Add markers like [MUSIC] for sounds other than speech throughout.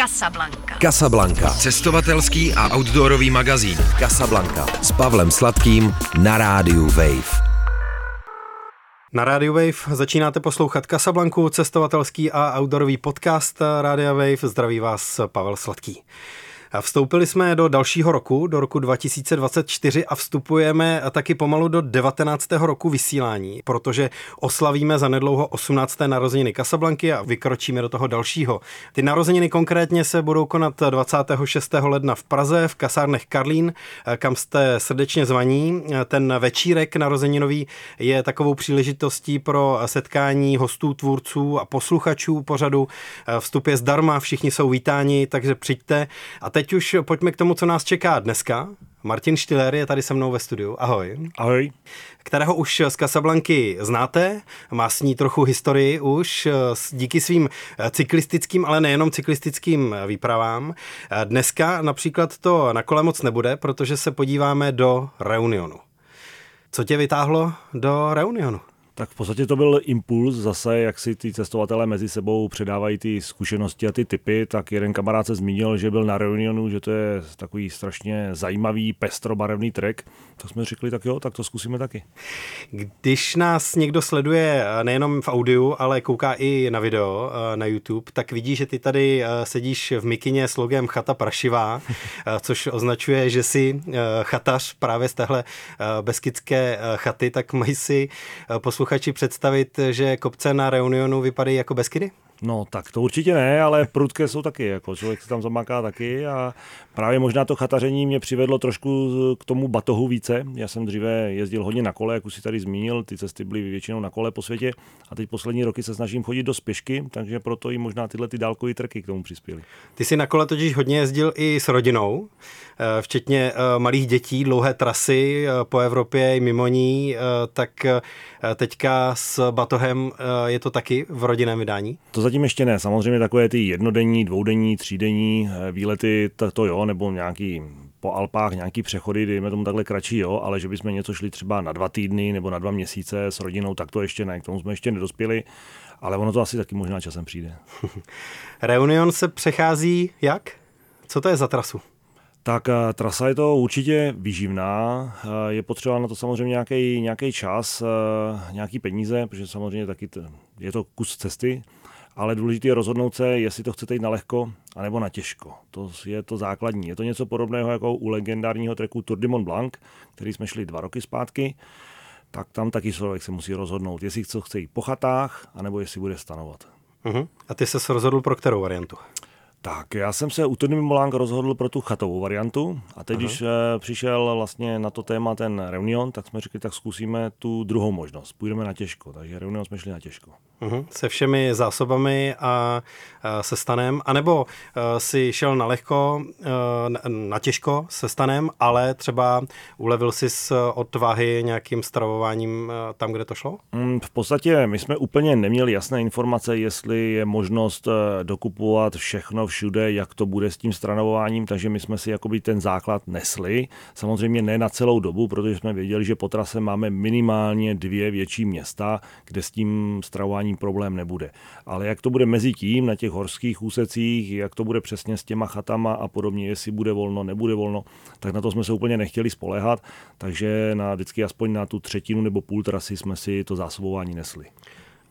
Casablanca. Casablanca. Cestovatelský a outdoorový magazín. Casablanca. S Pavlem Sladkým na rádiu Wave. Na Radio Wave začínáte poslouchat Casablanku, cestovatelský a outdoorový podcast Radio Wave. Zdraví vás Pavel Sladký. Vstoupili jsme do dalšího roku, do roku 2024 a vstupujeme taky pomalu do 19. roku vysílání, protože oslavíme za nedlouho 18. narozeniny Casablanky a vykročíme do toho dalšího. Ty narozeniny konkrétně se budou konat 26. ledna v Praze v kasárnech Karlín, kam jste srdečně zvaní. Ten večírek narozeninový je takovou příležitostí pro setkání hostů, tvůrců a posluchačů pořadu. Vstup je zdarma, všichni jsou vítáni, takže přijďte. A teď teď už pojďme k tomu, co nás čeká dneska. Martin Štiller je tady se mnou ve studiu. Ahoj. Ahoj. Kterého už z Casablanky znáte, má s ní trochu historii už díky svým cyklistickým, ale nejenom cyklistickým výpravám. Dneska například to na kole moc nebude, protože se podíváme do Reunionu. Co tě vytáhlo do Reunionu? Tak v podstatě to byl impuls zase, jak si ty cestovatelé mezi sebou předávají ty zkušenosti a ty typy, tak jeden kamarád se zmínil, že byl na Reunionu, že to je takový strašně zajímavý, pestrobarevný trek. Tak jsme řekli, tak jo, tak to zkusíme taky. Když nás někdo sleduje eh, nejenom v audiu, ale kouká i na video eh, na YouTube, tak vidí, že ty tady eh, sedíš v mikině s logem Chata Prašivá, [LAUGHS] což označuje, že jsi chatař právě z téhle beskidské chaty, tak mají si poslouchat posluchači představit, že kopce na Reunionu vypadají jako Beskydy? No tak to určitě ne, ale prudké jsou taky, jako člověk se tam zamaká taky a právě možná to chataření mě přivedlo trošku k tomu batohu více. Já jsem dříve jezdil hodně na kole, jak už si tady zmínil, ty cesty byly většinou na kole po světě a teď poslední roky se snažím chodit do spěšky, takže proto i možná tyhle ty dálkové trky k tomu přispěly. Ty jsi na kole totiž hodně jezdil i s rodinou, včetně eh, malých dětí, dlouhé trasy eh, po Evropě i mimo ní, tak teďka s batohem je to taky v rodinném vydání? To zatím ještě ne. Samozřejmě takové ty jednodenní, dvoudenní, třídenní eh, výlety, to, to jo, nebo nějaký po Alpách nějaký přechody, dejme tomu takhle kratší, jo, ale že bychom něco šli třeba na dva týdny nebo na dva měsíce s rodinou, tak to ještě ne, k tomu jsme ještě nedospěli, ale ono to asi taky možná časem přijde. [LAUGHS] Reunion se přechází jak? Co to je za trasu? Tak eh, trasa je to určitě výživná, eh, je potřeba na to samozřejmě nějaký, nějaký čas, nějaký peníze, protože samozřejmě taky je to kus cesty, ale důležité je rozhodnout se, jestli to chcete jít na lehko, anebo na těžko. To je to základní. Je to něco podobného jako u legendárního treku Tour de Mont Blanc, který jsme šli dva roky zpátky, tak tam taky člověk se musí rozhodnout, jestli chce jít po chatách, anebo jestli bude stanovat. Uh-huh. A ty se rozhodl pro kterou variantu? Tak, já jsem se u Tony Molang rozhodl pro tu chatovou variantu a teď, Aha. když eh, přišel vlastně na to téma ten Reunion, tak jsme řekli, tak zkusíme tu druhou možnost. Půjdeme na těžko, takže Reunion jsme šli na těžko. Uh-huh. Se všemi zásobami a, a se stanem, anebo uh, si šel na lehko, uh, na těžko se stanem, ale třeba ulevil si od váhy nějakým stravováním uh, tam, kde to šlo? Mm, v podstatě my jsme úplně neměli jasné informace, jestli je možnost dokupovat všechno všude, jak to bude s tím stranováním, takže my jsme si jakoby ten základ nesli. Samozřejmě ne na celou dobu, protože jsme věděli, že po trase máme minimálně dvě větší města, kde s tím stravováním problém nebude. Ale jak to bude mezi tím na těch horských úsecích, jak to bude přesně s těma chatama a podobně, jestli bude volno, nebude volno, tak na to jsme se úplně nechtěli spolehat, takže na vždycky aspoň na tu třetinu nebo půl trasy jsme si to zásobování nesli.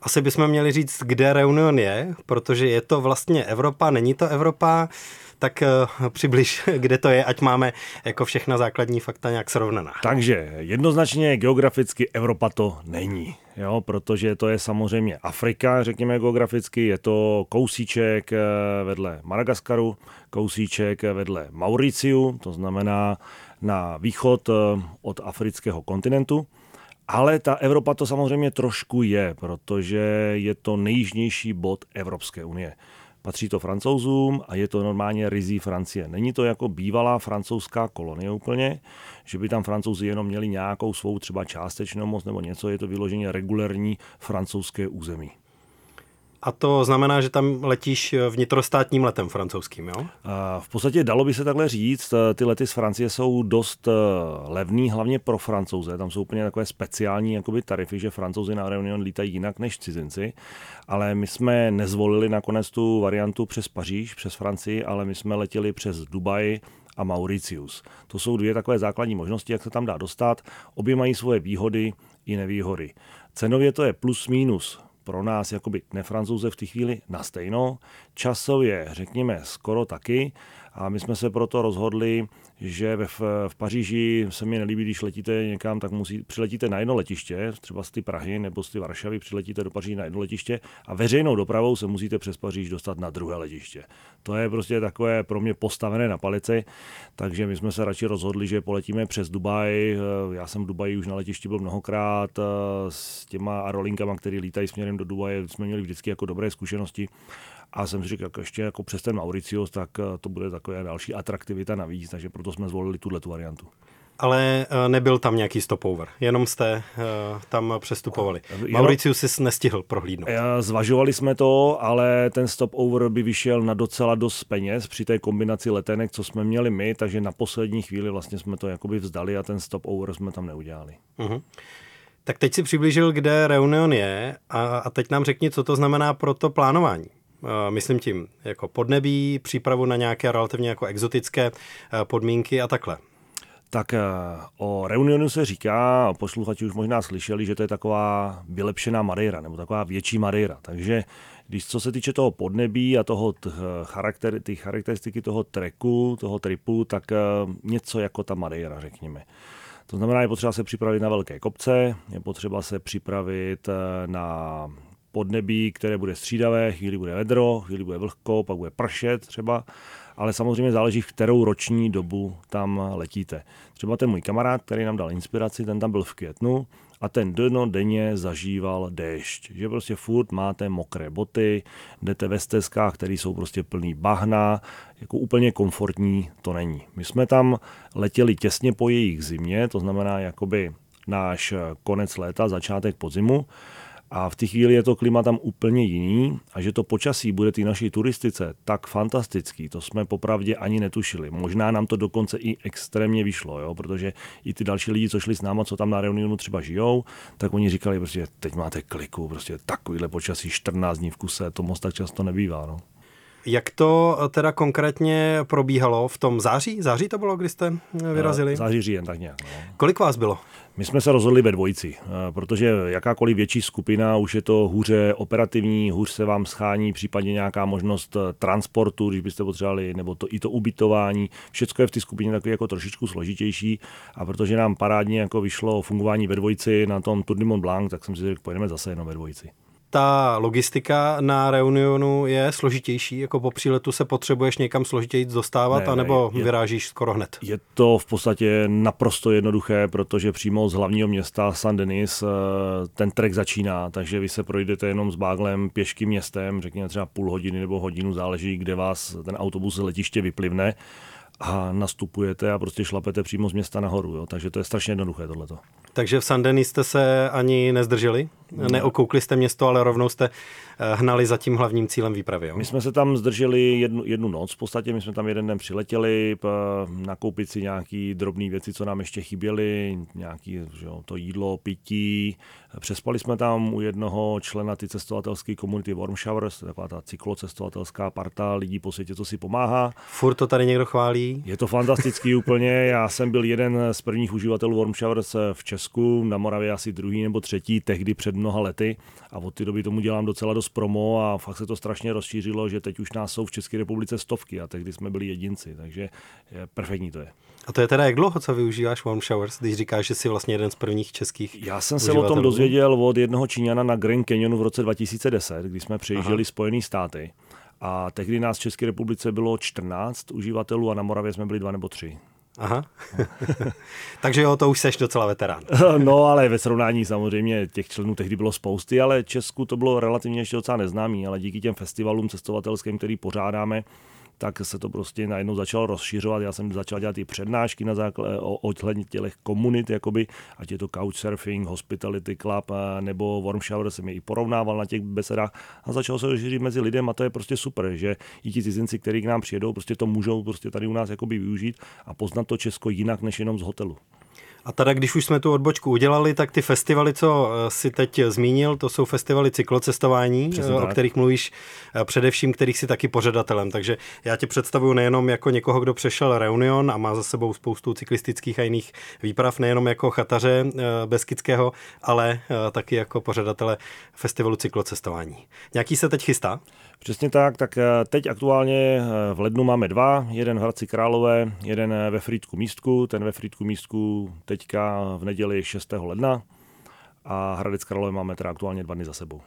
Asi bychom měli říct, kde Reunion je, protože je to vlastně Evropa, není to Evropa, tak uh, přibliž, [LAUGHS] kde to je, ať máme jako všechna základní fakta nějak srovnaná. Takže jednoznačně geograficky Evropa to není, jo, protože to je samozřejmě Afrika, řekněme geograficky, je to kousíček eh, vedle Madagaskaru, kousíček vedle Mauriciu, to znamená na východ eh, od afrického kontinentu. Ale ta Evropa to samozřejmě trošku je, protože je to nejjižnější bod Evropské unie. Patří to francouzům a je to normálně rizí Francie. Není to jako bývalá francouzská kolonie úplně, že by tam francouzi jenom měli nějakou svou třeba částečnou moc nebo něco, je to vyloženě regulérní francouzské území. A to znamená, že tam letíš vnitrostátním letem francouzským, jo? V podstatě dalo by se takhle říct, ty lety z Francie jsou dost eh, levný, hlavně pro francouze. Tam jsou úplně takové speciální jakoby, tarify, že francouzi na Reunion lítají jinak než cizinci. Ale my jsme nezvolili nakonec tu variantu přes Paříž, přes Francii, ale my jsme letěli přes Dubaj a Mauritius. To jsou dvě takové základní možnosti, jak se tam dá dostat. Obě mají svoje výhody i nevýhody. Cenově to je plus minus pro nás, jakoby nefrancouze v té chvíli, na stejno. Časově, řekněme, skoro taky. A my jsme se proto rozhodli, že ve, v Paříži se mi nelíbí, když letíte někam, tak musí, přiletíte na jedno letiště, třeba z ty Prahy nebo z ty Varšavy, přiletíte do Paříže na jedno letiště a veřejnou dopravou se musíte přes Paříž dostat na druhé letiště. To je prostě takové pro mě postavené na palici, takže my jsme se radši rozhodli, že poletíme přes Dubaj. Já jsem v Dubaji už na letišti byl mnohokrát s těma aerolinkama, které lítají směrem do Dubaje, jsme měli vždycky jako dobré zkušenosti a jsem si říkal, ještě jako přes ten Mauricius, tak eh, to bude takové další atraktivita navíc, takže proto jsme zvolili tuhle tu variantu. Ale eh, nebyl tam nějaký stopover, jenom jste uh, tam přestupovali. Mauricius si nestihl prohlídnout. Zvažovali jsme to, ale ten stopover by vyšel na docela dost peněz při té kombinaci letenek, co jsme měli my, takže na poslední chvíli vlastně jsme to jakoby vzdali a ten stopover jsme tam neudělali. Uh-huh. Tak teď si přiblížil, kde Reunion je a, a teď nám řekni, co to znamená pro to plánování. Myslím tím jako podnebí, přípravu na nějaké relativně jako exotické eh, podmínky a takhle. Tak eh, o Reunionu se říká, posluchači už možná slyšeli, že to je taková vylepšená Madeira, nebo taková větší Madeira. Takže když co se týče toho podnebí a toho charakter, ty charakteristiky toho treku, toho tripu, tak něco jako ta Madeira, řekněme. To znamená, je potřeba se připravit na velké kopce, je potřeba se připravit na podnebí, které bude střídavé, chvíli bude vedro, chvíli bude vlhko, pak bude pršet třeba, ale samozřejmě záleží, v kterou roční dobu tam letíte. Třeba ten můj kamarád, který nám dal inspiraci, ten tam byl v květnu a ten dno denně zažíval déšť. Že prostě furt máte mokré boty, jdete ve stezkách, které jsou prostě plný bahna, jako úplně komfortní to není. My jsme tam letěli těsně po jejich zimě, to znamená jakoby náš konec léta, začátek podzimu a v té chvíli je to klima tam úplně jiný a že to počasí bude té naší turistice tak fantastický, to jsme popravdě ani netušili. Možná nám to dokonce i extrémně vyšlo, jo? protože i ty další lidi, co šli s náma, co tam na Reunionu třeba žijou, tak oni říkali, prostě teď máte kliku, prostě takovýhle počasí 14 dní v kuse, to moc tak často nebývá. No. Jak to teda konkrétně probíhalo v tom září? Září to bylo, kdy jste vyrazili? Září, říjen, tak nějak. No. Kolik vás bylo? My jsme se rozhodli ve dvojici, eh, protože jakákoliv větší skupina, už je to hůře operativní, hůř se vám schání, případně nějaká možnost eh, transportu, když byste potřebovali, nebo to, i to ubytování. Všechno je v té skupině takový jako trošičku složitější a protože nám parádně jako vyšlo fungování ve dvojici na tom Tour de Mont Blanc, tak jsem si řekl, pojedeme zase jenom ve dvojici ta logistika na Reunionu je složitější? Jako po příletu se potřebuješ někam složitěji dostávat, ne, anebo je, vyrážíš skoro hned? Je to v podstatě naprosto jednoduché, protože přímo z hlavního města San Denis eh, ten trek začíná, takže vy se projdete jenom s báglem pěšky městem, řekněme třeba půl hodiny nebo hodinu, záleží, kde vás ten autobus z letiště vyplivne a nastupujete a prostě šlapete přímo z města nahoru. Jo. Takže to je strašně jednoduché tohleto. Takže v Sandeny jste se ani nezdrželi? Neokoukli jste město, ale rovnou jste eh, hnali za tím hlavním cílem výpravy. Jo? My jsme se tam zdrželi jednu, jednu noc, v podstatě my jsme tam jeden den přiletěli, nakoupit si nějaké drobné věci, co nám ještě chyběly, nějaké to jídlo, pití. Přespali jsme tam u jednoho člena ty cestovatelské komunity Warm Showers, taková ta cyklocestovatelská parta lidí po světě, co si pomáhá. Furt to tady někdo chválí. Je to fantastický úplně. Já jsem byl jeden z prvních uživatelů Warm Showers v Česku, na Moravě asi druhý nebo třetí, tehdy před mnoha lety a od té doby tomu dělám docela dost promo a fakt se to strašně rozšířilo, že teď už nás jsou v České republice stovky a tehdy jsme byli jedinci, takže je, perfektní to je. A to je teda jak dlouho, co využíváš Warm Showers, když říkáš, že jsi vlastně jeden z prvních českých Já jsem se o tom dozvěděl od jednoho Číňana na Grand Canyonu v roce 2010, kdy jsme přijížděli Spojené státy. A tehdy nás v České republice bylo 14 uživatelů a na Moravě jsme byli dva nebo tři. Aha. [LAUGHS] Takže jo, to už seš docela veterán. [LAUGHS] no, ale ve srovnání samozřejmě těch členů tehdy bylo spousty, ale Česku to bylo relativně ještě docela neznámý, ale díky těm festivalům cestovatelským, který pořádáme, tak se to prostě najednou začalo rozšiřovat. Já jsem začal dělat i přednášky na základě ohledně těch komunit, jakoby, ať je to Couchsurfing, Hospitality Club nebo Warm Shower, jsem je i porovnával na těch besedách a začalo se to šířit mezi lidem a to je prostě super, že i ti cizinci, kteří k nám přijedou, prostě to můžou prostě tady u nás jakoby využít a poznat to Česko jinak než jenom z hotelu. A teda, když už jsme tu odbočku udělali, tak ty festivaly, co eh, si teď zmínil, to jsou festivaly cyklocestování, Přesně eh, o tak. kterých mluvíš eh, především, kterých si taky pořadatelem. Takže já tě představuji nejenom jako někoho, kdo přešel Reunion a má za sebou spoustu cyklistických a jiných výprav, nejenom jako chataře Beskického, ale taky jako pořadatele festivalu cyklocestování. Nějaký se teď chystá? Přesně tak, tak teď aktuálně v lednu máme dva, jeden v Hradci Králové, jeden ve Frýdku místku, ten ve Frýdku místku teďka v neděli 6. ledna a Hradec Králové máme teda aktuálně dva dny za sebou.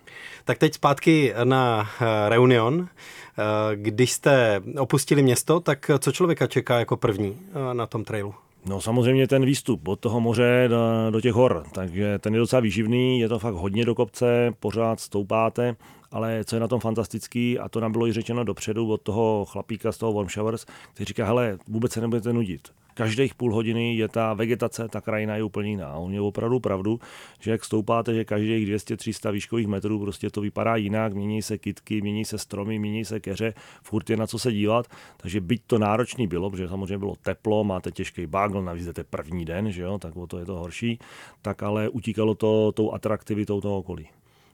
Tak teď zpátky na eh, Reunion. Eh, když jste opustili město, tak co člověka čeká jako první eh, na tom trailu? No samozřejmě ten výstup od toho moře do, do těch hor, takže ten je docela výživný, je to fakt hodně do kopce, pořád stoupáte, ale co je na tom fantastický, a to nám bylo i řečeno dopředu od toho chlapíka z toho Warm Showers, který říká, hele, vůbec se nebudete nudit každých půl hodiny je ta vegetace, ta krajina je úplně jiná. On je opravdu pravdu, že jak stoupáte, že každých 200-300 výškových metrů prostě to vypadá jinak, mění se kitky, mění se stromy, mění se keře, furt je na co se dívat. Takže byť to náročný bylo, protože samozřejmě bylo teplo, máte těžký bagl, navíc jdete první den, že jo, tak o to je to horší, tak ale utíkalo to tou atraktivitou toho okolí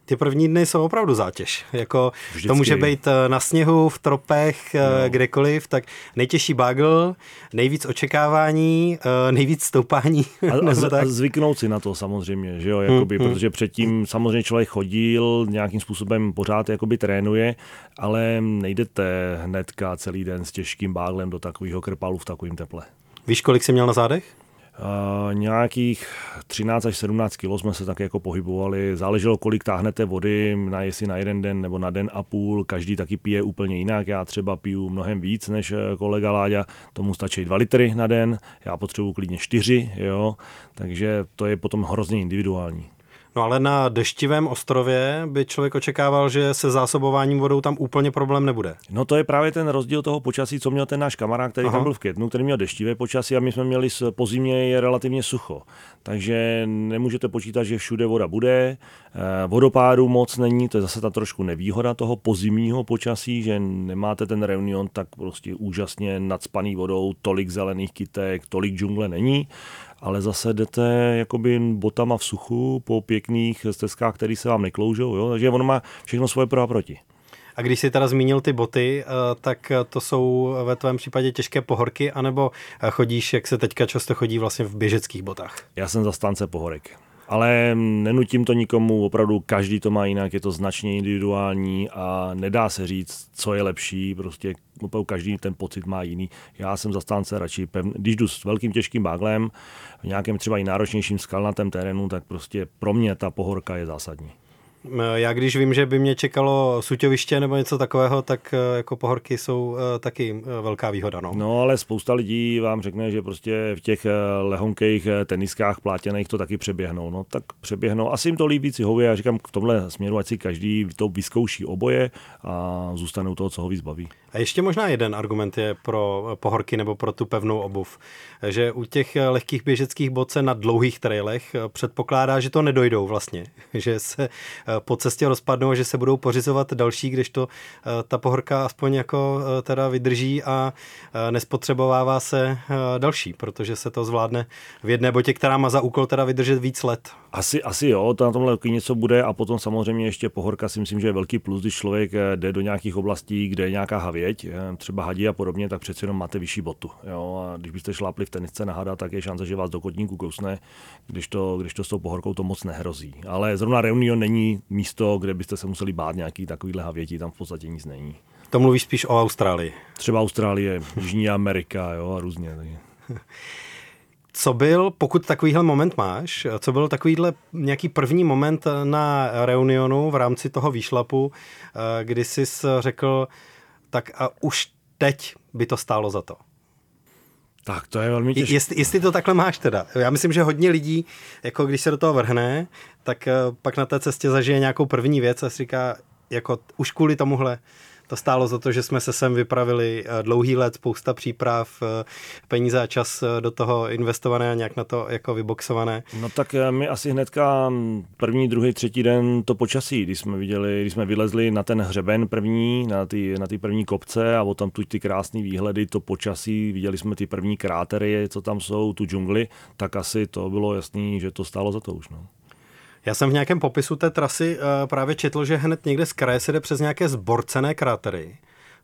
ty první dny jsou opravdu zátěž. Jako Vždycky. to může být eh, na sněhu, v tropech, eh, no. kdekoliv, tak nejtěžší bagel, nejvíc očekávání, eh, nejvíc stoupání. A, [LAUGHS] a, z, a zvyknout si na to samozřejmě, že jo, jakoby, hmm, hmm. protože předtím samozřejmě člověk chodil, nějakým způsobem pořád jakoby trénuje, ale nejdete hnedka celý den s těžkým báglem do takového krpalu v takovém teple. Víš, kolik jsi měl na zádech? Uh, nějakých 13 až 17 kg jsme se tak jako pohybovali. Záleželo, kolik táhnete vody, na jestli na jeden den nebo na den a půl. Každý taky pije úplně jinak. Já třeba piju mnohem víc než eh, kolega Láďa. Tomu stačí 2 litry na den. Já potřebuji klidně 4, jo. Takže to je potom hrozně individuální. No ale na deštivém ostrově by člověk očekával, že se zásobováním vodou tam úplně problém nebude. No to je právě ten rozdíl toho počasí, co měl ten náš kamarád, který Aha. tam byl v květnu, který měl deštivé počasí a my jsme měli po zimě je relativně sucho. Takže nemůžete počítat, že všude voda bude. Eh, vodopádu moc není, to je zase ta trošku nevýhoda toho pozimního počasí, že nemáte ten reunion tak prostě úžasně nadspaný vodou, tolik zelených kytek, tolik džungle není ale zase jdete jakoby botama v suchu po pěkných stezkách, které se vám nekloužou, jo? takže ono má všechno svoje pro a proti. A když jsi teda zmínil ty boty, eh, tak to jsou ve tvém případě těžké pohorky, anebo eh, chodíš, jak se teďka často chodí vlastně v běžeckých botách? Já jsem zastánce pohorek ale nenutím to nikomu, opravdu každý to má jinak, je to značně individuální a nedá se říct, co je lepší, prostě opravdu každý ten pocit má jiný. Já jsem zastánce radši, pevn... když jdu s velkým těžkým báglem, v nějakém třeba i náročnějším skalnatém terénu, tak prostě pro mě ta pohorka je zásadní. Já když vím, že by mě čekalo suťoviště nebo něco takového, tak eh, jako pohorky jsou eh, taky eh, velká výhoda. No. no ale spousta lidí vám řekne, že prostě v těch lehonkých teniskách plátěných to taky přeběhnou. No tak přeběhnou. Asi jim to líbí cihově. Já říkám v tomhle směru, ať si každý to vyzkouší oboje a zůstane u toho, co ho víc baví. A ještě možná jeden argument je pro pohorky nebo pro tu pevnou obuv, že u těch lehkých běžeckých bot se na dlouhých trailech předpokládá, že to nedojdou vlastně, [LAUGHS] že se po cestě rozpadnou, že se budou pořizovat další, kdežto ta pohorka aspoň jako teda vydrží a nespotřebovává se další, protože se to zvládne v jedné botě, která má za úkol teda vydržet víc let. Asi, asi jo, to na tomhle něco bude a potom samozřejmě ještě pohorka si myslím, že je velký plus, když člověk eh, jde do nějakých oblastí, kde je nějaká havěť, eh, třeba hadí a podobně, tak přece jenom máte vyšší botu. Jo? A když byste šlápli v tenisce na hada, tak je šance, že vás do kotníku kousne, když to, když to s tou pohorkou to moc nehrozí. Ale zrovna Reunion není místo, kde byste se museli bát nějaký takovýhle havětí, tam v podstatě nic není. To mluvíš spíš o Austrálii. Třeba Austrálie, Jižní Amerika jo, a různě. [LAUGHS] Co byl, pokud takovýhle moment máš, co byl takovýhle nějaký první moment na reunionu v rámci toho výšlapu, eh, kdy jsi řekl, tak a už teď by to stálo za to? Tak to je velmi těžké. Jestli, jestli to takhle máš teda. Já myslím, že hodně lidí, jako když se do toho vrhne, tak eh, pak na té cestě zažije nějakou první věc a si říká, jako už kvůli tomuhle To stálo za to, že jsme se sem vypravili eh, dlouhý let, spousta příprav, eh, peníze a čas eh, do toho investované a nějak na to jako vyboxované. No tak my asi hnedka mm, první, druhý, třetí den to počasí, když jsme viděli, když jsme vylezli na ten hřeben první, na ty, na ty první kopce a tam tu ty krásné výhledy, to počasí, viděli jsme ty první krátery, co tam jsou, tu džungli, tak asi to bylo jasný, že to stálo za to už. No. Já jsem v nějakém popisu té trasy uh, právě četl, že hned někde z kraje se jde přes nějaké zborcené krátery.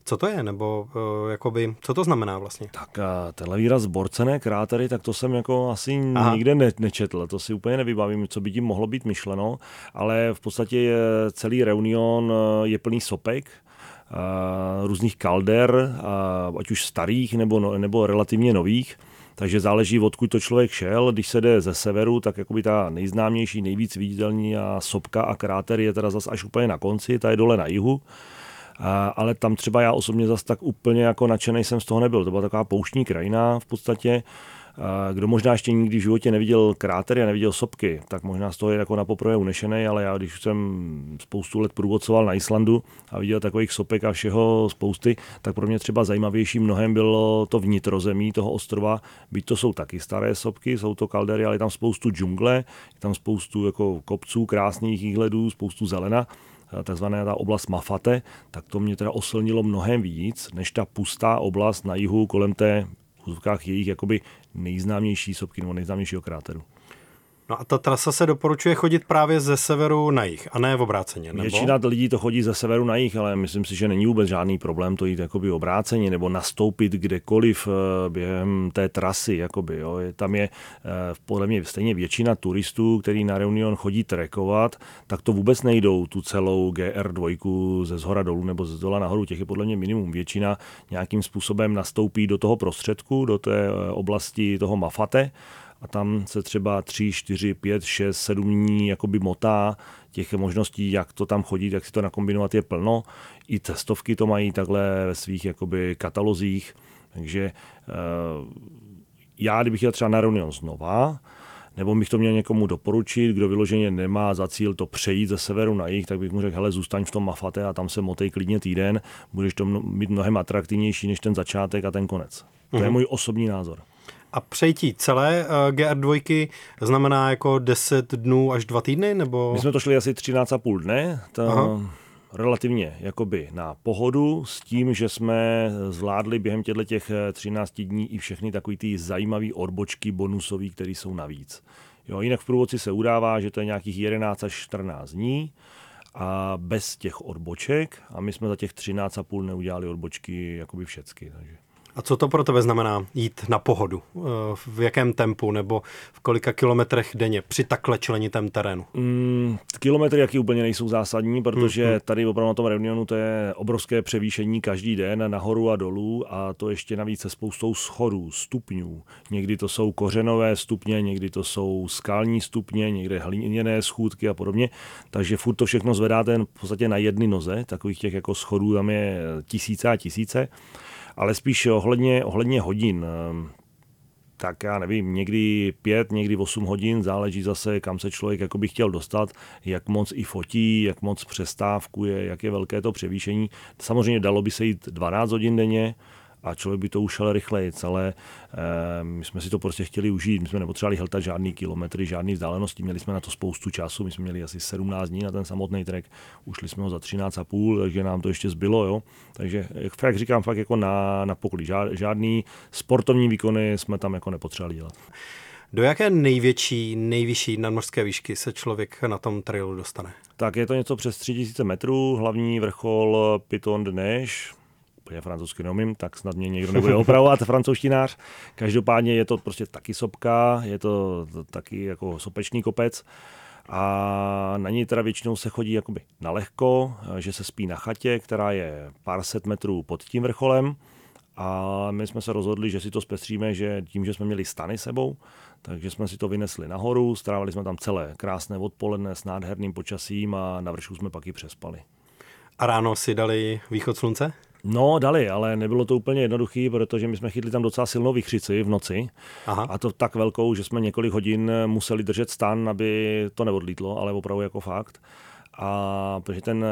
Co to je, nebo uh, jakoby, co to znamená vlastně? Tak uh, tenhle výraz zborcené krátery, tak to jsem jako asi Aha. nikde ne, nečetl, to si úplně nevybavím, co by tím mohlo být myšleno, ale v podstatě je celý Reunion je plný sopek, uh, různých kalder, uh, ať už starých nebo, no, nebo relativně nových, takže záleží, odkud to člověk šel. Když se jde ze severu, tak jakoby ta nejznámější, nejvíc viditelní a sopka a kráter je teda zase až úplně na konci, ta je dole na jihu. A, ale tam třeba já osobně zase tak úplně jako nadšený jsem z toho nebyl. To byla taková pouštní krajina v podstatě. Kdo možná ještě nikdy v životě neviděl krátery a neviděl sopky, tak možná z toho je jako na poprvé unešený, ale já když jsem spoustu let průvodcoval na Islandu a viděl takových sopek a všeho spousty, tak pro mě třeba zajímavější mnohem bylo to vnitrozemí toho ostrova, byť to jsou taky staré sopky, jsou to kaldery, ale je tam spoustu džungle, je tam spoustu jako kopců, krásných výhledů, spoustu zelena takzvaná ta oblast Mafate, tak to mě teda oslnilo mnohem víc, než ta pustá oblast na jihu kolem té v jejich jakoby nejznámější sopky nebo nejznámějšího kráteru. No a ta trasa se doporučuje chodit právě ze severu na jih, a ne v obráceně, nebo? Většina lidí to chodí ze severu na jih, ale myslím si, že není vůbec žádný problém to jít jakoby obráceně nebo nastoupit kdekoliv eh, během té trasy. Jakoby, jo. Tam je eh, podle mě stejně většina turistů, který na Reunion chodí trekovat, tak to vůbec nejdou tu celou GR2 ze zhora dolů nebo ze dola nahoru. Těch je podle mě minimum. Většina nějakým způsobem nastoupí do toho prostředku, do té eh, oblasti toho Mafate a tam se třeba 3, 4, 5, 6, 7 dní jakoby motá těch možností, jak to tam chodit, jak si to nakombinovat je plno. I cestovky to mají takhle ve svých jakoby katalozích, takže uh, já, kdybych jel třeba na Reunion znova, nebo bych to měl někomu doporučit, kdo vyloženě nemá za cíl to přejít ze severu na jih, tak bych mu řekl, hele, zůstaň v tom Mafate a tam se motej klidně týden, budeš to mít mnohem atraktivnější než ten začátek a ten konec. To je mhm. můj osobní názor. A přejítí celé uh, GR2 znamená jako 10 dnů až 2 týdny? Nebo... My jsme to šli asi 13,5 dne. To relativně jakoby na pohodu s tím, že jsme zvládli během těchto těch 13 dní i všechny takové ty zajímavé odbočky bonusové, které jsou navíc. Jo, jinak v průvodci se udává, že to je nějakých 11 až 14 dní a bez těch odboček a my jsme za těch 13,5 neudělali odbočky jakoby všecky. Takže. A co to pro tebe znamená jít na pohodu? Eh, v jakém tempu nebo v kolika kilometrech denně při takhle členitém terénu? Mm, kilometry jaký úplně nejsou zásadní, protože mm, tady opravdu na tom Reunionu to je obrovské převýšení každý den nahoru a dolů a to ještě navíc se spoustou schodů, stupňů. Někdy to jsou kořenové stupně, někdy to jsou skalní stupně, někde hliněné schůdky a podobně. Takže furt to všechno zvedáte v podstatě na jedny noze, takových těch jako schodů tam je tisíce a tisíce ale spíš ohledně, ohledně hodin. Ehm, tak já nevím, někdy pět, někdy osm hodin, záleží zase, kam se člověk jakoby chtěl dostat, jak moc i fotí, jak moc přestávkuje, jak je velké to převýšení. Samozřejmě dalo by se jít 12 hodin denně, a člověk by to ušel rychleji, ale e, my jsme si to prostě chtěli užít. My jsme nepotřebovali hltat žádný kilometry, žádný vzdálenosti, měli jsme na to spoustu času, my jsme měli asi 17 dní na ten samotný trek, ušli jsme ho za 13,5, takže nám to ještě zbylo, jo. Takže jak, říkám, fakt jako na, na poklí. Žádný sportovní výkony jsme tam jako nepotřebovali dělat. Do jaké největší, nejvyšší nadmořské výšky se člověk na tom trailu dostane? Tak je to něco přes 3000 metrů, hlavní vrchol Piton Neige, úplně francouzsky neumím, tak snad mě někdo nebude opravovat, [LAUGHS] francouzštinář. Každopádně je to prostě taky sopka, je to taky jako sopečný kopec a na něj teda většinou se chodí jakoby na lehko, že se spí na chatě, která je pár set metrů pod tím vrcholem a my jsme se rozhodli, že si to zpestříme, že tím, že jsme měli stany sebou, takže jsme si to vynesli nahoru, strávili jsme tam celé krásné odpoledne s nádherným počasím a na vršku jsme pak i přespali. A ráno si dali východ slunce? No, dali, ale nebylo to úplně jednoduché, protože my jsme chytli tam docela silnou vychřici v noci. Aha. A to tak velkou, že jsme několik hodin museli držet stan, aby to neodlítlo, ale opravdu jako fakt. A protože, ten,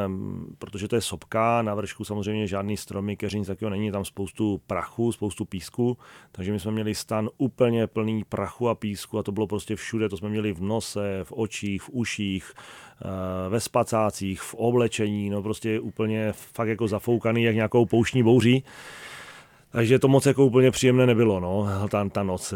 protože to je sopka, na vršku samozřejmě žádný stromy, keřin takového není, tam spoustu prachu, spoustu písku, takže my jsme měli stan úplně plný prachu a písku a to bylo prostě všude, to jsme měli v nose, v očích, v uších, eh, ve spacácích, v oblečení, no prostě úplně fakt jako zafoukaný, jak nějakou pouštní bouří. Takže to moc jako úplně příjemné nebylo, no, ta, ta noc.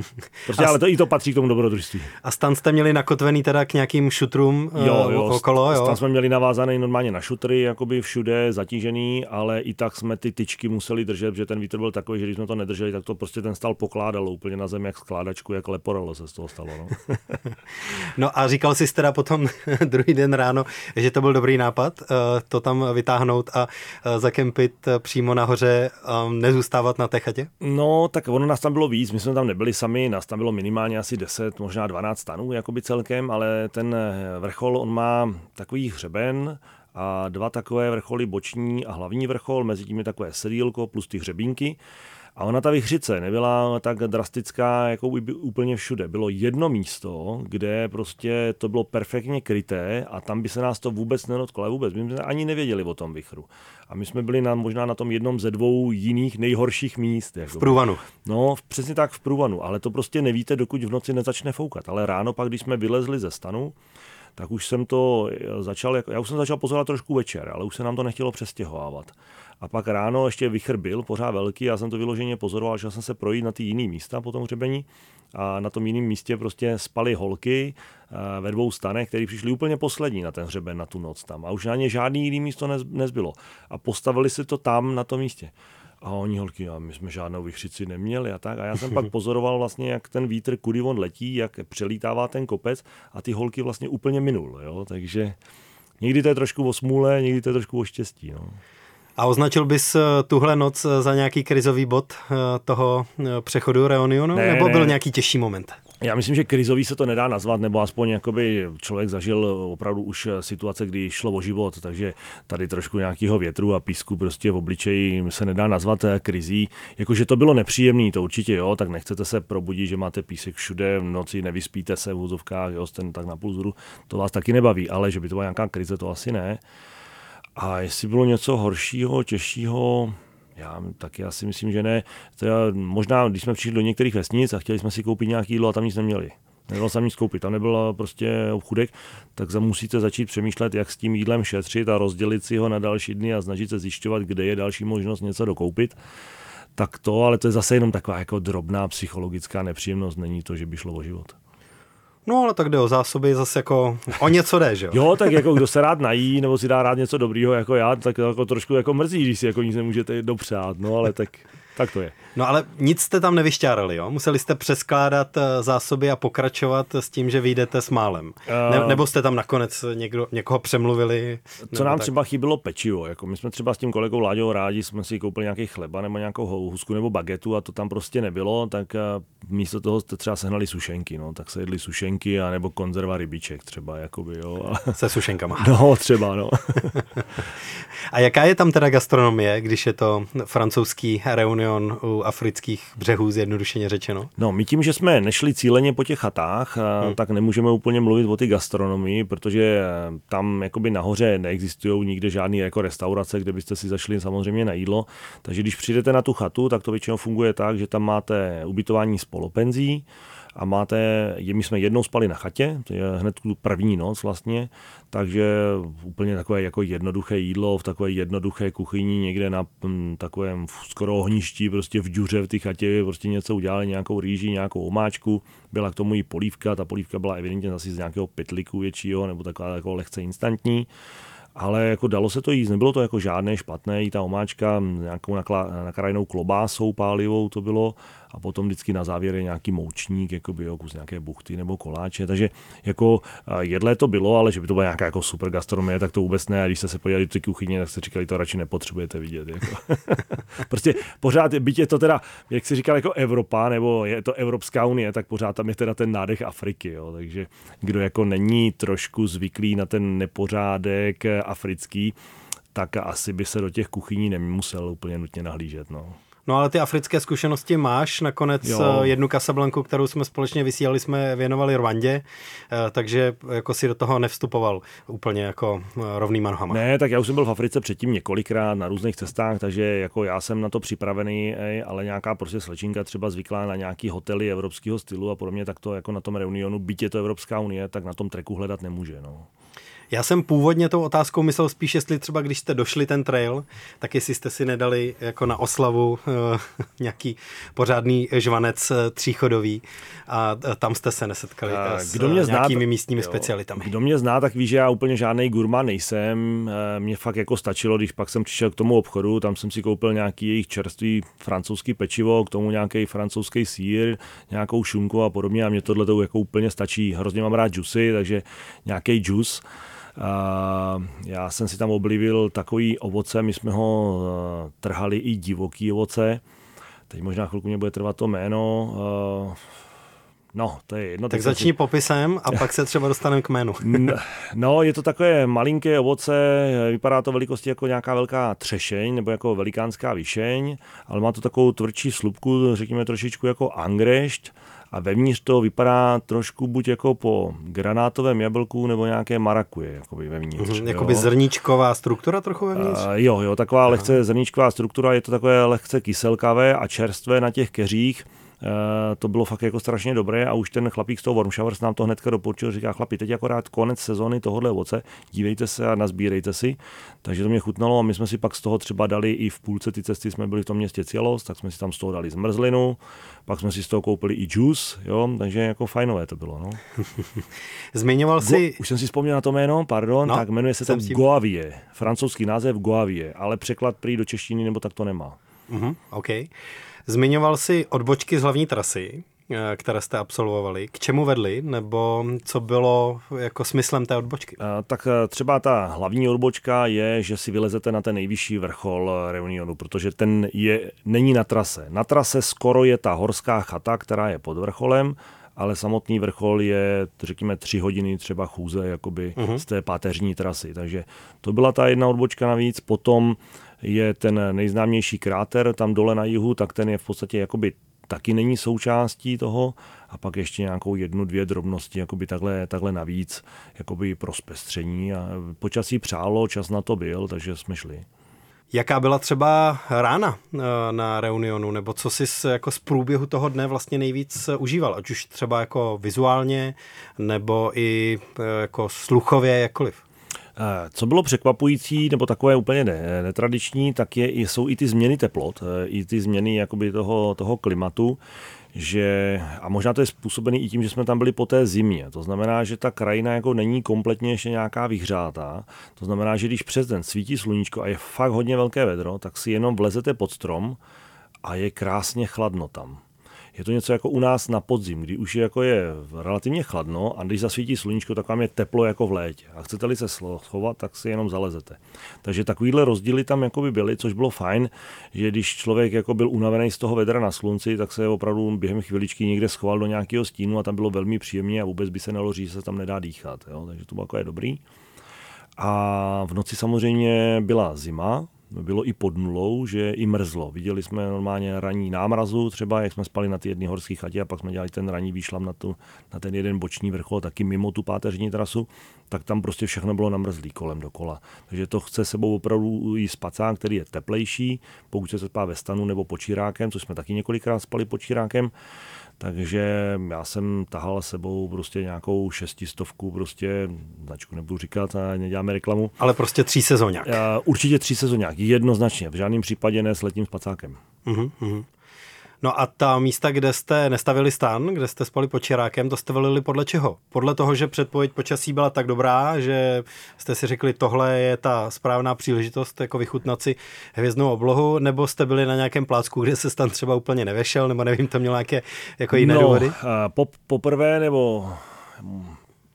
Eh. [LAUGHS] Prostě, a ale to, i to patří k tomu dobrodružství. A stan jste měli nakotvený teda k nějakým šutrům jo, jo, okolo? Jo, stan jsme měli navázaný normálně na šutry, jakoby všude zatížený, ale i tak jsme ty tyčky museli držet, protože ten vítr byl takový, že když jsme to nedrželi, tak to prostě ten stal pokládalo úplně na zem, jak skládačku, jak leporalo se z toho stalo. No, [LAUGHS] no a říkal jsi teda potom [LAUGHS] druhý den ráno, že to byl dobrý nápad, eh, to tam vytáhnout a eh, zakempit přímo nahoře, nezůstávat na té chatě? No, tak ono nás tam bylo víc, my jsme tam nebyli sami sami, nás tam bylo minimálně asi 10, možná 12 stanů jakoby celkem, ale ten vrchol, on má takový hřeben, a dva takové vrcholy boční a hlavní vrchol, mezi tím je takové sedílko plus ty hřebínky. A ona ta vychřice nebyla tak drastická jako by úplně všude. Bylo jedno místo, kde prostě to bylo perfektně kryté a tam by se nás to vůbec nedotklo. Ale vůbec, my jsme ani nevěděli o tom vychru. A my jsme byli na, možná na tom jednom ze dvou jiných nejhorších míst. Jako. V průvanu. No, přesně tak v průvanu, ale to prostě nevíte, dokud v noci nezačne foukat. Ale ráno pak, když jsme vylezli ze stanu, tak už jsem to začal, já už jsem začal pozorovat trošku večer, ale už se nám to nechtělo přestěhovávat. A pak ráno ještě vychr byl pořád velký, já jsem to vyloženě pozoroval, že jsem se projít na ty jiný místa po tom hřebení a na tom jiném místě prostě spaly holky eh, ve dvou stanech, které přišly úplně poslední na ten hřeben na tu noc tam. A už na ně žádný jiný místo nezbylo. A postavili si to tam na tom místě. A oni holky, a my jsme žádnou vychřici neměli a tak. A já jsem pak [LAUGHS] pozoroval vlastně, jak ten vítr, kudy on letí, jak přelítává ten kopec a ty holky vlastně úplně minul. Jo? Takže někdy to je trošku o smůle, někdy to je trošku o štěstí. No. A označil bys eh, tuhle noc eh, za nějaký krizový bod eh, toho přechodu Reunionu? Ne, nebo byl ne. nějaký těžší moment? Já myslím, že krizový se to nedá nazvat, nebo aspoň jakoby člověk zažil opravdu už situace, kdy šlo o život, takže tady trošku nějakého větru a písku prostě v obličeji se nedá nazvat krizí. Jakože to bylo nepříjemné, to určitě jo, tak nechcete se probudit, že máte písek všude, v noci nevyspíte se v úzovkách, jo, ten tak na půl to vás taky nebaví, ale že by to byla nějaká krize, to asi ne. A jestli bylo něco horšího, těžšího, já taky asi myslím, že ne. Je, možná, když jsme přišli do některých vesnic a chtěli jsme si koupit nějaký jídlo a tam nic neměli. Nebylo se nic koupit, tam nebyl prostě obchudek, tak musíte začít přemýšlet, jak s tím jídlem šetřit a rozdělit si ho na další dny a snažit se zjišťovat, kde je další možnost něco dokoupit. Tak to, ale to je zase jenom taková jako drobná psychologická nepříjemnost, není to, že by šlo o život. No ale tak jde o zásoby, zase jako o něco jde, že jo? jo, tak jako kdo se rád nají, nebo si dá rád něco dobrýho jako já, tak jako trošku jako mrzí, když si jako nic nemůžete dopřát, no ale tak tak to je. No ale nic jste tam nevyšťárali, jo? Museli jste přeskládat eh, zásoby a pokračovat s tím, že vyjdete s málem. Ne, eh, nebo jste tam nakonec někdo, někoho přemluvili? Co nám tak? třeba chybilo pečivo. Jako my jsme třeba s tím kolegou Láďou rádi jsme si koupili nějaký chleba nebo nějakou husku nebo bagetu a to tam prostě nebylo, tak eh, místo toho jste třeba sehnali sušenky, no, tak se jedli sušenky a nebo konzerva rybiček třeba, jakoby, jo. [LAUGHS] Se sušenkama. [LAUGHS] No, třeba, no. [LAUGHS] a jaká je tam teda gastronomie, když je to francouzský reunion milion u afrických břehů, zjednodušeně řečeno? No, my tím, že jsme nešli cíleně po těch chatách, hmm. tak nemůžeme úplně mluvit o ty gastronomii, protože tam jakoby nahoře neexistují nikde žádné jako restaurace, kde byste si zašli samozřejmě na jídlo. Takže když přijdete na tu chatu, tak to většinou funguje tak, že tam máte ubytování spolupenzí, a máte, my jsme jednou spali na chatě, to je hned tu první noc vlastně, takže úplně takové jako jednoduché jídlo v takové jednoduché kuchyni někde na m, hm, takovém skoro ohništi, prostě v džuře v té chatě, prostě něco udělali, nějakou rýži, nějakou omáčku, byla k tomu i polívka, ta polívka byla evidentně zase z nějakého pytliku většího, nebo taková jako lehce instantní ale jako dalo se to jíst, nebylo to jako žádné špatné, i ta omáčka nějakou nakrajnou klobásou pálivou to bylo a potom vždycky na závěr je nějaký moučník, jako by kus nějaké buchty nebo koláče, takže jako jedle to bylo, ale že by to byla nějaká jako super gastronomie, tak to vůbec ne. A když jste se podívali do té kuchyně, tak jste říkali, to radši nepotřebujete vidět. Jako. [LAUGHS] prostě pořád, byť je to teda, jak si říkal, jako Evropa, nebo je to Evropská unie, tak pořád tam je teda ten nádech Afriky, jo. takže kdo jako není trošku zvyklý na ten nepořádek africký, tak asi by se do těch kuchyní nemusel úplně nutně nahlížet. No. No ale ty africké zkušenosti máš, nakonec jo. Eh, jednu Casablanku, kterou jsme společně vysílali, jsme věnovali Rwandě, eh, takže jako si do toho nevstupoval úplně jako eh, rovnýma nohama. Ne, tak já už jsem byl v Africe předtím několikrát na různých cestách, takže jako já jsem na to připravený, ale nějaká prostě slečinka třeba zvyklá na nějaký hotely evropského stylu a podobně, tak to jako na tom Reunionu, byť je to Evropská unie, tak na tom treku hledat nemůže. No. Já jsem původně tou otázkou myslel spíš, jestli třeba když jste došli ten trail, tak jestli jste si nedali jako na oslavu uh, [LAUGHS] nějaký pořádný žvanec uh, tříchodový a uh, tam jste se nesetkali a, s kdo mě zná, nějakými místními jo, specialitami. Kdo mě zná, tak ví, že já úplně žádný gurma nejsem. Mně fakt jako stačilo, když pak jsem přišel k tomu obchodu, tam jsem si koupil nějaký jejich čerstvý francouzský pečivo, k tomu nějaký francouzský sír, nějakou šunku a podobně a mě tohle to jako úplně stačí. Hrozně mám rád džusy, takže nějaký džus. Uh, já jsem si tam oblivil takový ovoce, my jsme ho uh, trhali i divoký ovoce. Teď možná chvilku mě bude trvat to jméno. Uh, No, to je jedno. Tak začni si... popisem a pak se třeba dostaneme k jménu. no, je to takové malinké ovoce, vypadá to velikosti jako nějaká velká třešeň nebo jako velikánská vyšeň, ale má to takovou tvrdší slupku, řekněme trošičku jako angrešť a vevnitř to vypadá trošku buď jako po granátovém jablku nebo nějaké marakuje, jakoby vevnitř. Mm-hmm, jakoby zrníčková struktura trochu vevnitř? Uh, jo, jo, taková Aha. lehce zrníčková struktura, je to takové lehce kyselkavé a čerstvé na těch keřích to bylo fakt jako strašně dobré a už ten chlapík z toho Warm Showers nám to hnedka doporučil, říká chlapi, teď akorát konec sezony tohohle ovoce, dívejte se a nazbírejte si. Takže to mě chutnalo a my jsme si pak z toho třeba dali i v půlce ty cesty, jsme byli v tom městě Cielos, tak jsme si tam z toho dali zmrzlinu, pak jsme si z toho koupili i juice, jo, takže jako fajnové to bylo. No. [LAUGHS] Zmiňoval jsi... Go, už jsem si vzpomněl na to jméno, pardon, no, tak jmenuje se to tím... Goavie, francouzský název Goavie, ale překlad prý do češtiny nebo tak to nemá. Uh-huh, OK. Zmiňoval si odbočky z hlavní trasy, eh, které jste absolvovali. K čemu vedli, nebo co bylo jako smyslem té odbočky? A, tak eh, třeba ta hlavní odbočka je, že si vylezete na ten nejvyšší vrchol eh, Reunionu, protože ten je, není na trase. Na trase skoro je ta horská chata, která je pod vrcholem, ale samotný vrchol je, řekněme, tři hodiny třeba chůze jakoby uh-huh. z té páteřní trasy. Takže to byla ta jedna odbočka navíc. Potom je ten nejznámější kráter tam dole na jihu, tak ten je v podstatě jakoby taky není součástí toho a pak ještě nějakou jednu, dvě drobnosti jakoby takhle, takhle navíc jakoby pro zpestření a počasí přálo, čas na to byl, takže jsme šli. Jaká byla třeba rána eh, na Reunionu, nebo co jsi jako z průběhu toho dne vlastně nejvíc eh, užíval, ať už třeba jako vizuálně, nebo i eh, jako sluchově, jakkoliv? Co bylo překvapující, nebo takové úplně ne, netradiční, tak je, jsou i ty změny teplot, i ty změny jakoby toho, toho klimatu, že, a možná to je způsobený i tím, že jsme tam byli po té zimě. To znamená, že ta krajina jako není kompletně ještě nějaká vyhřátá. To znamená, že když přes den svítí sluníčko a je fakt hodně velké vedro, tak si jenom vlezete pod strom a je krásně chladno tam je to něco jako u nás na podzim, kdy už je, jako je relativně chladno a když zasvítí sluníčko, tak vám je teplo jako v létě. A chcete-li se schovat, tak si jenom zalezete. Takže takovýhle rozdíly tam jako by byly, což bylo fajn, že když člověk jako byl unavený z toho vedra na slunci, tak se opravdu během chviličky někde schoval do nějakého stínu a tam bylo velmi příjemně a vůbec by se naloží, že se tam nedá dýchat. Jo? Takže to bylo jako je dobrý. A v noci samozřejmě byla zima, bylo i pod nulou, že i mrzlo. Viděli jsme normálně ranní námrazu, třeba jak jsme spali na ty jedné horské chatě a pak jsme dělali ten ranní výšlam na, tu, na ten jeden boční vrchol, taky mimo tu páteřní trasu, tak tam prostě všechno bylo namrzlý kolem dokola. Takže to chce sebou opravdu i spacák, který je teplejší, pokud se spá ve stanu nebo počírákem, což jsme taky několikrát spali počírákem, takže já jsem tahal sebou prostě nějakou šestistovku, prostě značku nebudu říkat a neděláme reklamu. Ale prostě tří sezóňák. Určitě tří sezóňák, jednoznačně, v žádném případě ne s letním spacákem. Uh-huh, uh-huh. No a ta místa, kde jste nestavili stan, kde jste spali pod čirákem, to jste volili podle čeho? Podle toho, že předpověď počasí byla tak dobrá, že jste si řekli, tohle je ta správná příležitost jako vychutnat si hvězdnou oblohu, nebo jste byli na nějakém plácku, kde se stan třeba úplně nevešel, nebo nevím, tam měl nějaké jako jiné no, důvody? Po, poprvé nebo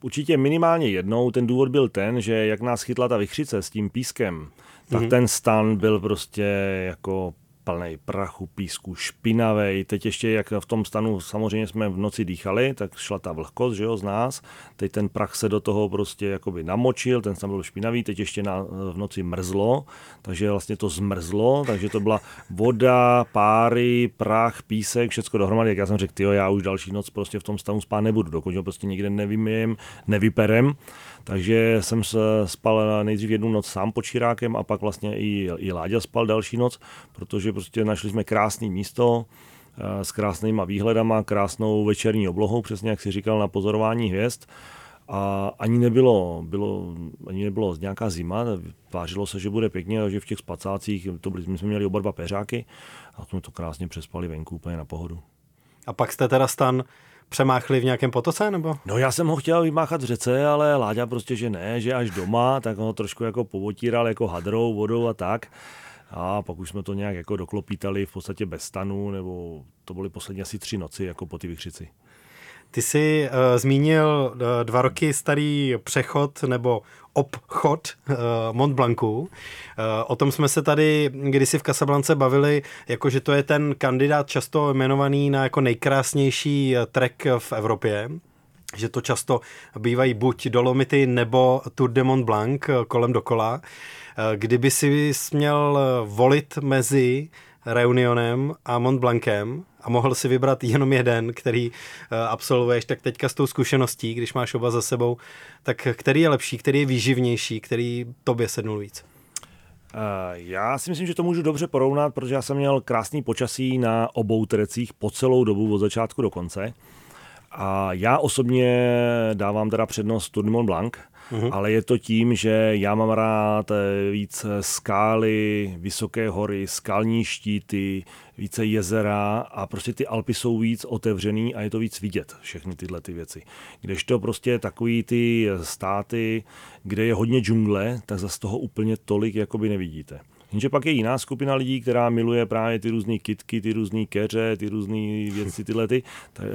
určitě minimálně jednou. Ten důvod byl ten, že jak nás chytla ta vychřice s tím pískem, tak mm-hmm. ten stan byl prostě jako plný prachu, písku, špinavý. Teď ještě, jak v tom stanu samozřejmě jsme v noci dýchali, tak šla ta vlhkost že jo, z nás. Teď ten prach se do toho prostě jakoby namočil, ten stan byl špinavý, teď ještě na, v noci mrzlo, takže vlastně to zmrzlo, takže to byla voda, páry, prach, písek, všechno dohromady. Jak já jsem řekl, já už další noc prostě v tom stanu spát nebudu, dokud ho prostě nikde nevymějem, nevyperem. Takže jsem se spal nejdřív jednu noc sám pod Širákem a pak vlastně i, i Láďa spal další noc, protože prostě našli jsme krásné místo eh, s krásnýma výhledama, krásnou večerní oblohou, přesně jak si říkal, na pozorování hvězd. A ani nebylo, bylo, ani nebylo nějaká zima, vážilo se, že bude pěkně, že v těch spacácích, to byli, my jsme měli oba dva peřáky a jsme to krásně přespali venku úplně na pohodu. A pak jste teda stan přemáchli v nějakém potoce, nebo? No já jsem ho chtěl vymáchat v řece, ale Láďa prostě, že ne, že až doma, tak ho trošku jako povotíral jako hadrou, vodou a tak. A pak už jsme to nějak jako doklopítali v podstatě bez stanu, nebo to byly poslední asi tři noci jako po ty vychřici. Ty jsi uh, zmínil uh, dva roky starý přechod nebo obchod uh, Mont Blancu. Uh, o tom jsme se tady kdysi v Casablance bavili, jakože to je ten kandidát často jmenovaný na jako nejkrásnější trek v Evropě že to často bývají buď Dolomity nebo Tour de Mont Blanc kolem dokola. Kdyby si měl volit mezi Reunionem a Mont Blancem a mohl si vybrat jenom jeden, který eh, absolvuješ, tak teďka s tou zkušeností, když máš oba za sebou, tak který je lepší, který je výživnější, který tobě sednul víc? Eh, já si myslím, že to můžu dobře porovnat, protože já jsem měl krásný počasí na obou trecích po celou dobu od začátku do konce. A já osobně dávám teda přednost Tour Mont Blanc, uh-huh. ale je to tím, že já mám rád eh, víc skály, vysoké hory, skalní štíty, více jezera a prostě ty Alpy jsou víc otevřený a je to víc vidět, všechny tyhle ty věci. Kdežto prostě takový ty státy, kde je hodně džungle, tak za toho úplně tolik jakoby nevidíte. Jenže pak je jiná skupina lidí, která miluje právě ty různé kitky, ty různé keře, ty různé věci, tyhle ty,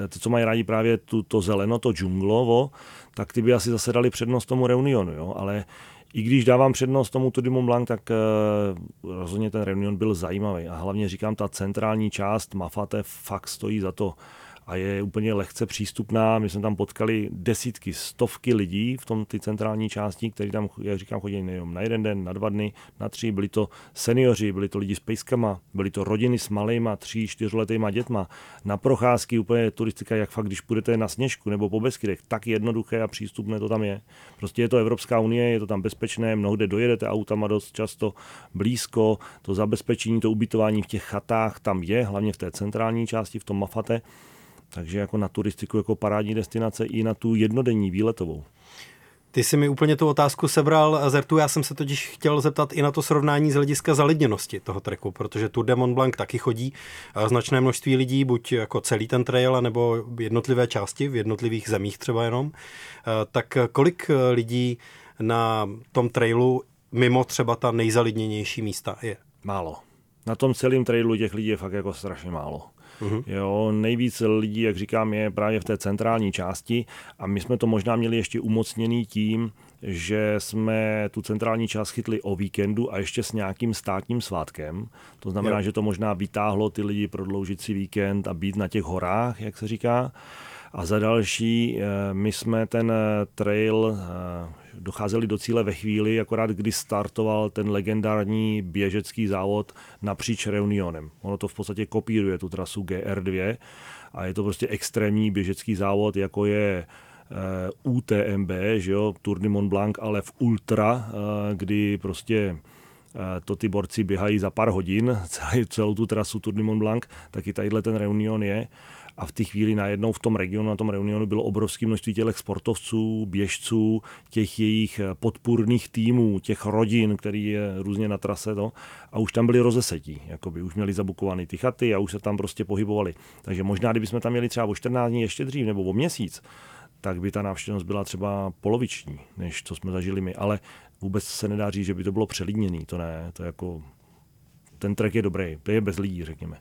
ty, co mají rádi právě tu, to zeleno, to džunglovo, tak ty by asi zase dali přednost tomu Reunionu, jo? ale i když dávám přednost tomu Tour Mont Blanc, tak uh, rozhodně ten Reunion byl zajímavý. A hlavně říkám, ta centrální část Mafate fakt stojí za to a je úplně lehce přístupná. My jsme tam potkali desítky, stovky lidí v tom ty centrální části, kteří tam, jak říkám, chodí nejenom na jeden den, na dva dny, na tři. Byli to seniori, byli to lidi s pejskama, byli to rodiny s malýma, tří, čtyřletýma dětma. Na procházky úplně turistika, jak fakt, když půjdete na Sněžku nebo po Beskydech, tak jednoduché a přístupné to tam je. Prostě je to Evropská unie, je to tam bezpečné, mnohde dojedete autama dost často blízko, to zabezpečení, to ubytování v těch chatách tam je, hlavně v té centrální části, v tom Mafate. Takže jako na turistiku jako parádní destinace i na tu jednodenní výletovou. Ty jsi mi úplně tu otázku sebral z rtu, já jsem se totiž chtěl zeptat i na to srovnání z hlediska zalidněnosti toho treku, protože tu Demon Blanc taky chodí značné množství lidí, buď jako celý ten trail, nebo jednotlivé části v jednotlivých zemích třeba jenom. Tak kolik lidí na tom trailu mimo třeba ta nejzalidněnější místa je? Málo. Na tom celém trailu těch lidí je fakt jako strašně málo. Mm-hmm. Jo, nejvíc lidí, jak říkám, je právě v té centrální části a my jsme to možná měli ještě umocněný tím, že jsme tu centrální část chytli o víkendu a ještě s nějakým státním svátkem. To znamená, jo. že to možná vytáhlo ty lidi prodloužit si víkend a být na těch horách, jak se říká. A za další, eh, my jsme ten eh, trail eh, docházeli do cíle ve chvíli, akorát kdy startoval ten legendární běžecký závod napříč Reunionem. Ono to v podstatě kopíruje tu trasu GR2 a je to prostě extrémní běžecký závod, jako je UTMB, že jo, Tour de Mont Blanc, ale v ultra, kdy prostě to ty borci běhají za pár hodin, [LAUGHS] celou tu trasu Tour de Mont Blanc, tak i tadyhle ten Reunion je a v té chvíli najednou v tom regionu, na tom reunionu bylo obrovské množství těch sportovců, běžců, těch jejich podpůrných týmů, těch rodin, který je různě na trase to, a už tam byli rozesetí, jakoby už měli zabukované ty chaty a už se tam prostě pohybovali. Takže možná, kdybychom tam měli třeba o 14 dní ještě dřív nebo o měsíc, tak by ta návštěvnost byla třeba poloviční, než co jsme zažili my. Ale vůbec se nedá říct, že by to bylo přelidněný. To ne, to jako ten trek je dobrý, to je bez lidí, řekněme.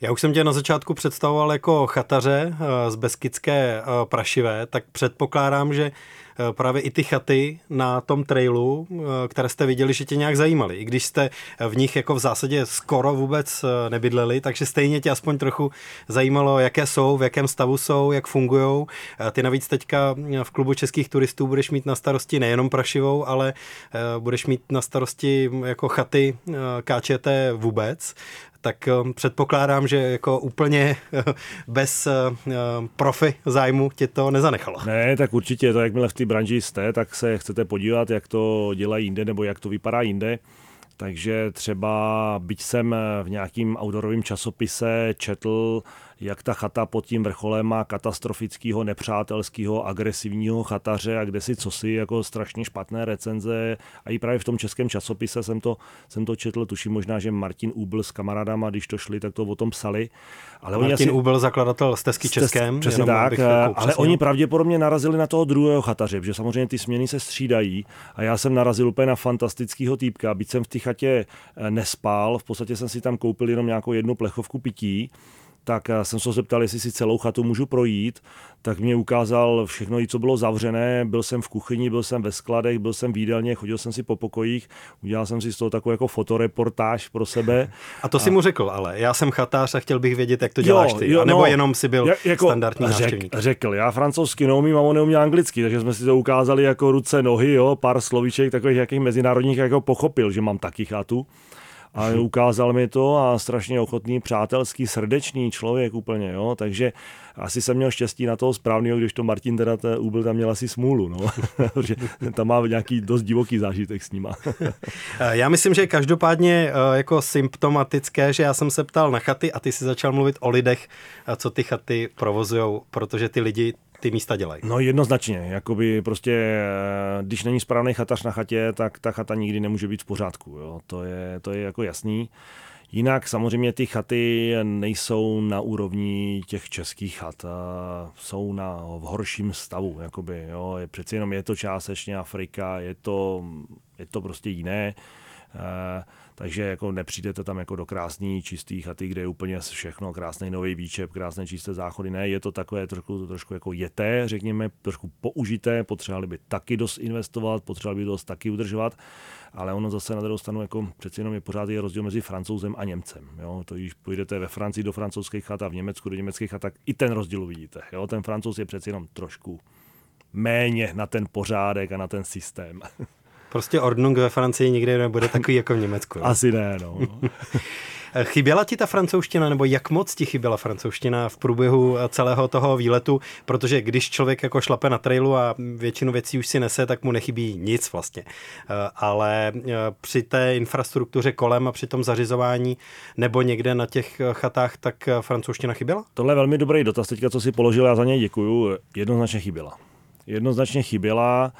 Já už jsem tě na začátku představoval jako chataře eh, z Beskidské eh, prašivé, tak předpokládám, že eh, právě i ty chaty na tom trailu, které jste viděli, že tě nějak zajímaly. I když jste v nich jako v zásadě skoro vůbec nebydleli, takže stejně tě aspoň trochu zajímalo, jaké jsou, v jakém stavu jsou, jak fungují. Ty navíc teďka v klubu českých turistů budeš mít na starosti nejenom prašivou, ale budeš mít na starosti jako chaty KČT vůbec tak um, předpokládám, že jako úplně bez uh, profi zájmu tě to nezanechalo. Ne, tak určitě to, jakmile v té branži jste, tak se chcete podívat, jak to dělají jinde nebo jak to vypadá jinde. Takže třeba, byť jsem v nějakým outdoorovém časopise četl jak ta chata pod tím vrcholem má katastrofického, nepřátelského, agresivního chataře a kde si cosi, jako strašně špatné recenze. A i právě v tom českém časopise jsem to, jsem to četl, tuším možná, že Martin Úbl s kamarádama, když to šli, tak to o tom psali. Ale Martin oni Úbl, zakladatel Stezky Českém. Přesně tak, jako ale oni pravděpodobně narazili na toho druhého chataře, protože samozřejmě ty směny se střídají a já jsem narazil úplně na fantastického týpka, byť jsem v té chatě eh, nespál, v podstatě jsem si tam koupil jenom nějakou jednu plechovku pití tak eh, jsem se zeptal, jestli si celou chatu můžu projít, tak mě ukázal všechno, co bylo zavřené. Byl jsem v kuchyni, byl jsem ve skladech, byl jsem v jídelně, chodil jsem si po pokojích, udělal jsem si z toho takovou jako fotoreportáž pro sebe. A to a... si mu řekl, ale já jsem chatář a chtěl bych vědět, jak to děláš jo, ty. Jo, a nebo no, jenom si byl jako standardní řek, návštěvník. Řekl, já francouzsky neumím a on neumí anglicky, takže jsme si to ukázali jako ruce, nohy, jo, pár slovíček takových jakých mezinárodních jako pochopil, že mám taky chatu a ukázal mi to a strašně ochotný, přátelský, srdečný člověk úplně, jo, takže asi jsem měl štěstí na toho správného, když to Martin teda Úbil tam měl asi smůlu, no, [LAUGHS] protože tam má nějaký dost divoký zážitek s nima. [LAUGHS] já myslím, že každopádně eh, jako symptomatické, že já jsem se ptal na chaty a ty si začal mluvit o lidech, eh, co ty chaty provozují, protože ty lidi ty místa dělají. No jednoznačně, jakoby prostě, eh, když není správný chatař na chatě, tak ta chata nikdy nemůže být v pořádku, jo? To, je, to je jako jasný. Jinak samozřejmě ty chaty nejsou na úrovni těch českých chat, jsou na v horším stavu, jakoby, jo? Je, přeci jenom je to částečně Afrika, je to, je to prostě jiné. E, takže jako nepřijdete tam jako do krásný čistý chaty, kde je úplně všechno, krásný nový výčep, krásné čisté záchody. Ne, je to takové trošku, trošku jako jeté, řekněme, trošku použité, potřebovali by taky dost investovat, potřebovali by dost taky udržovat, ale ono zase na druhou stranu jako přeci jenom je pořád je rozdíl mezi francouzem a Němcem. Jo? To když půjdete ve Francii do francouzských chat a v Německu do německých chat, tak i ten rozdíl uvidíte. Jo? Ten francouz je přeci jenom trošku méně na ten pořádek a na ten systém. [LAUGHS] Prostě Ordnung ve Francii nikdy nebude takový jako v Německu. No? Asi ne, no. [LAUGHS] Chyběla ti ta francouzština, nebo jak moc ti chyběla francouzština v průběhu celého toho výletu? Protože když člověk jako šlape na trailu a většinu věcí už si nese, tak mu nechybí nic vlastně. Eh, ale eh, při té infrastruktuře kolem a při tom zařizování nebo někde na těch chatách, tak francouzština chyběla? Tohle je velmi dobrý dotaz, teďka co si položil, já za něj děkuju. Jednoznačně chyběla jednoznačně chyběla.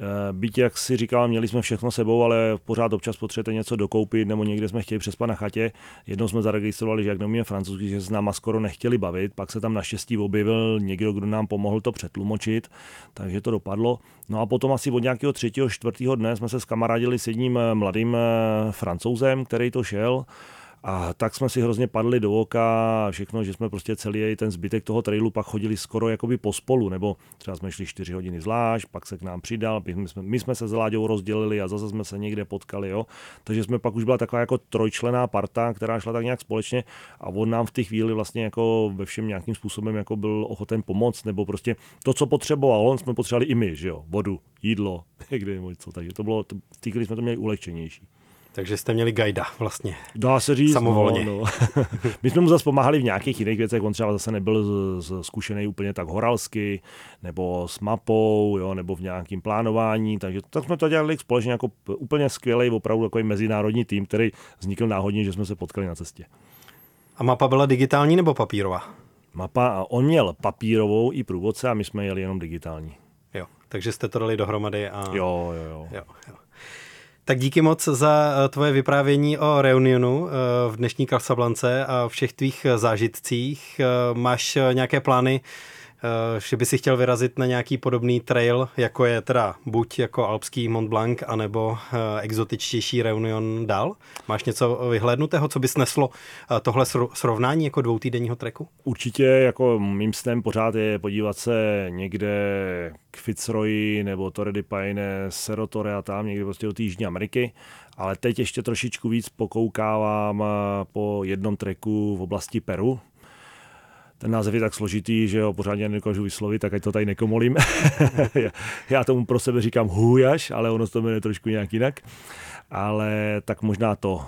Eh, byť, jak si říkal, měli jsme všechno sebou, ale pořád občas potřebujete něco dokoupit, nebo někde jsme chtěli přespat na chatě. Jednou jsme zaregistrovali, že jak neumíme francouzsky, že se náma skoro nechtěli bavit, pak se tam naštěstí objevil někdo, kdo nám pomohl to přetlumočit, takže to dopadlo. No a potom asi od nějakého třetího, čtvrtého dne jsme se skamarádili s jedním eh, mladým eh, francouzem, který to šel. A tak jsme si hrozně padli do oka a všechno, že jsme prostě celý ten zbytek toho trailu pak chodili skoro jakoby pospolu, nebo třeba jsme šli 4 hodiny zvlášť, pak se k nám přidal, my jsme, my jsme se s Láďou rozdělili a zase jsme se někde potkali, jo. Takže jsme pak už byla taková jako trojčlená parta, která šla tak nějak společně a on nám v té chvíli vlastně jako ve všem nějakým způsobem jako byl ochoten pomoct, nebo prostě to, co potřeboval, on jsme potřebovali i my, že jo, vodu, jídlo, [LAUGHS] někde něco, takže to bylo, v té jsme to měli ulehčenější. Takže jste měli gajda vlastně. Dá se říct. Samovolně. No, no. [LAUGHS] My jsme mu zase pomáhali v nějakých jiných věcech, on třeba zase nebyl zkušený úplně tak horalsky, nebo s mapou, jo, nebo v nějakém plánování, takže tak jsme to dělali společně jako úplně skvělý, opravdu takový mezinárodní tým, který vznikl náhodně, že jsme se potkali na cestě. A mapa byla digitální nebo papírová? Mapa, on měl papírovou i průvodce a my jsme jeli jenom digitální. Jo, takže jste to dali dohromady a... Jo, jo, jo. jo, jo. Tak díky moc za eh, tvoje vyprávění o Reunionu eh, v dnešní Kasablance a všech tvých zážitcích. Eh, máš nějaké plány že by si chtěl vyrazit na nějaký podobný trail, jako je teda buď jako alpský Mont Blanc, anebo exotičtější Reunion dál? Máš něco vyhlédnutého, co by sneslo tohle srovnání jako dvoutýdenního treku? Určitě jako mým snem pořád je podívat se někde k Fitzroyi nebo Torre de Paine, Serotore a tam někde prostě do Jižní Ameriky, ale teď ještě trošičku víc pokoukávám po jednom treku v oblasti Peru, ten název je tak složitý, že ho pořádně nedokážu vyslovit, tak ať to tady nekomolím. [LAUGHS] Já tomu pro sebe říkám hujaš, ale ono to jmenuje trošku nějak jinak. Ale tak možná to.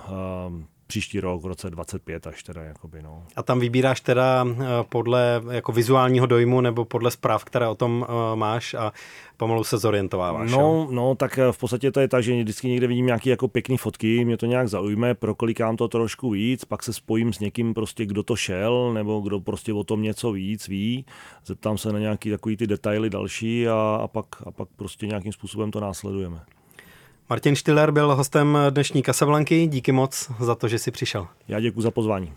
Um, příští rok, v roce 25 až teda. Jakoby, no. A tam vybíráš teda eh, podle jako vizuálního dojmu nebo podle zpráv, které o tom uh, máš a pomalu se zorientováváš? No, jo? no, tak eh, v podstatě to je tak, že vždycky někde vidím nějaké jako pěkné fotky, mě to nějak zaujme, prokolikám to trošku víc, pak se spojím s někým prostě, kdo to šel, nebo kdo prostě o tom něco víc ví, zeptám se na nějaký takový ty detaily další a, a, pak, a pak prostě nějakým způsobem to následujeme. Martin Štiller byl hostem dnešní Kasablanky. Díky moc za to, že jsi přišel. Já děkuji za pozvání.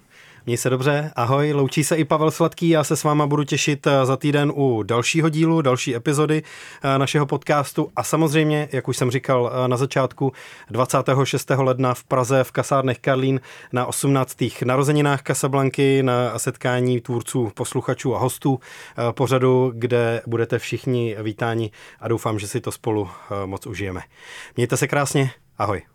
Měj se dobře, ahoj, loučí se i Pavel Sladký, já se s váma budu těšit eh, za týden u dalšího dílu, další epizody eh, našeho podcastu a samozřejmě, jak už jsem říkal eh, na začátku, 26. ledna v Praze v kasárnech Karlín na 18. narozeninách Kasablanky na setkání tvůrců, posluchačů a hostů pořadu, kde budete všichni vítáni a doufám, že si to spolu moc užijeme. Mějte se krásně, ahoj.